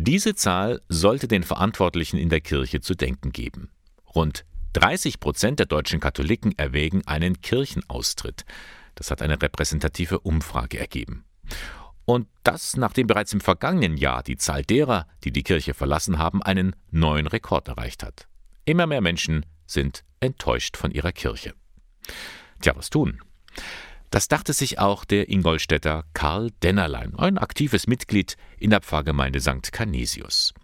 Diese Zahl sollte den Verantwortlichen in der Kirche zu denken geben. Rund 30 Prozent der deutschen Katholiken erwägen einen Kirchenaustritt. Das hat eine repräsentative Umfrage ergeben. Und das, nachdem bereits im vergangenen Jahr die Zahl derer, die die Kirche verlassen haben, einen neuen Rekord erreicht hat. Immer mehr Menschen sind enttäuscht von ihrer Kirche. Tja, was tun? Das dachte sich auch der Ingolstädter Karl Dennerlein, ein aktives Mitglied in der Pfarrgemeinde St. Canisius.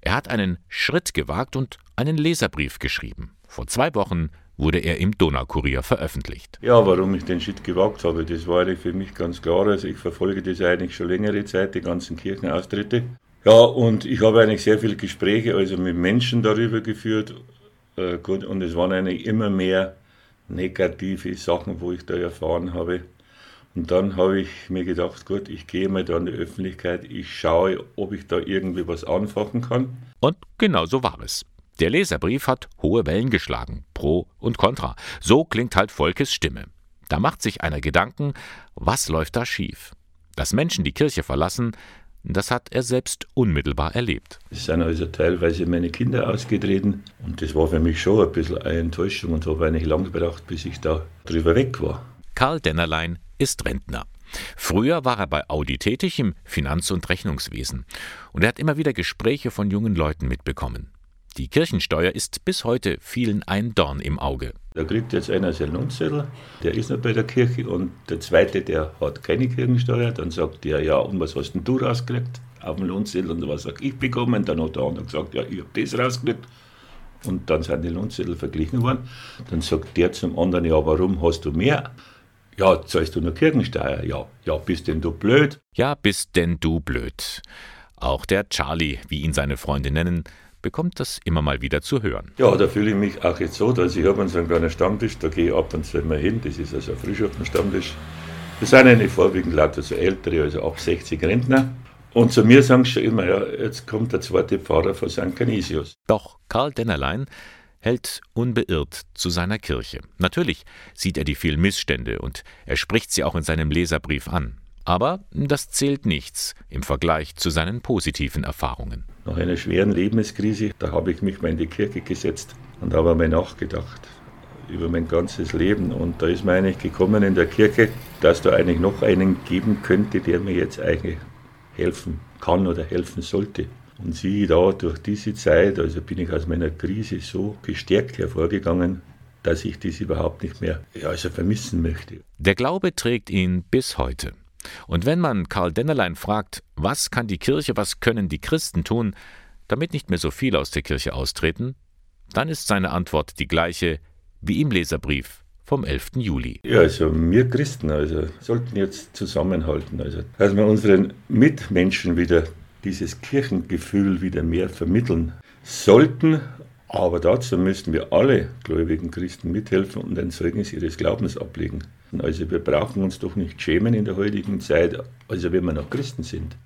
Er hat einen Schritt gewagt und einen Leserbrief geschrieben. Vor zwei Wochen wurde er im Donaukurier veröffentlicht. Ja, warum ich den Schritt gewagt habe, das war für mich ganz klar. Also ich verfolge das eigentlich schon längere Zeit, die ganzen Kirchenaustritte. Ja, und ich habe eigentlich sehr viele Gespräche also mit Menschen darüber geführt. Äh, gut, und es waren eigentlich immer mehr negative Sachen, wo ich da erfahren habe. Und dann habe ich mir gedacht, gut, ich gehe mal da in die Öffentlichkeit, ich schaue, ob ich da irgendwie was anfachen kann. Und genau so war es. Der Leserbrief hat hohe Wellen geschlagen, pro und contra. So klingt halt Volkes Stimme. Da macht sich einer Gedanken, was läuft da schief? Dass Menschen die Kirche verlassen, das hat er selbst unmittelbar erlebt. Es sind also teilweise meine Kinder ausgetreten und das war für mich schon ein bisschen eine Enttäuschung und habe eigentlich lange gebraucht, bis ich da drüber weg war. Karl Dennerlein ist Rentner. Früher war er bei Audi tätig im Finanz- und Rechnungswesen und er hat immer wieder Gespräche von jungen Leuten mitbekommen. Die Kirchensteuer ist bis heute vielen ein Dorn im Auge. Da kriegt jetzt einer seinen Lohnzettel, der ist noch bei der Kirche und der zweite, der hat keine Kirchensteuer. Dann sagt der, ja, und was hast denn du rausgekriegt auf dem Lohnzettel? Und was sag ich bekommen? Dann hat der andere gesagt, ja, ich habe das rausgekriegt. Und dann sind die Lohnzettel verglichen worden. Dann sagt der zum anderen, ja, warum hast du mehr? Ja, zahlst du nur Kirchensteuer? Ja, ja, bist denn du blöd? Ja, bist denn du blöd. Auch der Charlie, wie ihn seine Freunde nennen, bekommt das immer mal wieder zu hören. Ja, da fühle ich mich auch jetzt so, dass ich habe so einen kleinen Stammtisch, da gehe ich ab und zu mal hin, das ist also ein Frühschaften-Stammtisch. Das sind eine vorwiegend lauter so ältere, also ab 60 Rentner. Und zu mir sagen sie schon immer, ja, jetzt kommt der zweite Pfarrer von St. Canisius. Doch Karl Dennerlein hält unbeirrt zu seiner Kirche. Natürlich sieht er die vielen Missstände und er spricht sie auch in seinem Leserbrief an. Aber das zählt nichts im Vergleich zu seinen positiven Erfahrungen. Nach einer schweren Lebenskrise, da habe ich mich mal in die Kirche gesetzt und habe mal nachgedacht über mein ganzes Leben. Und da ist mir eigentlich gekommen in der Kirche, dass da eigentlich noch einen geben könnte, der mir jetzt eigentlich helfen kann oder helfen sollte. Und siehe da, durch diese Zeit, also bin ich aus meiner Krise so gestärkt hervorgegangen, dass ich das überhaupt nicht mehr ja, also vermissen möchte. Der Glaube trägt ihn bis heute. Und wenn man Karl Dennerlein fragt, was kann die Kirche, was können die Christen tun, damit nicht mehr so viele aus der Kirche austreten, dann ist seine Antwort die gleiche wie im Leserbrief vom 11. Juli. Ja, also wir Christen also, sollten jetzt zusammenhalten, also, dass wir unseren Mitmenschen wieder dieses Kirchengefühl wieder mehr vermitteln sollten. Aber dazu müssten wir alle gläubigen Christen mithelfen und ein Zeugnis ihres Glaubens ablegen. Also wir brauchen uns doch nicht schämen in der heutigen Zeit, also wenn wir noch Christen sind.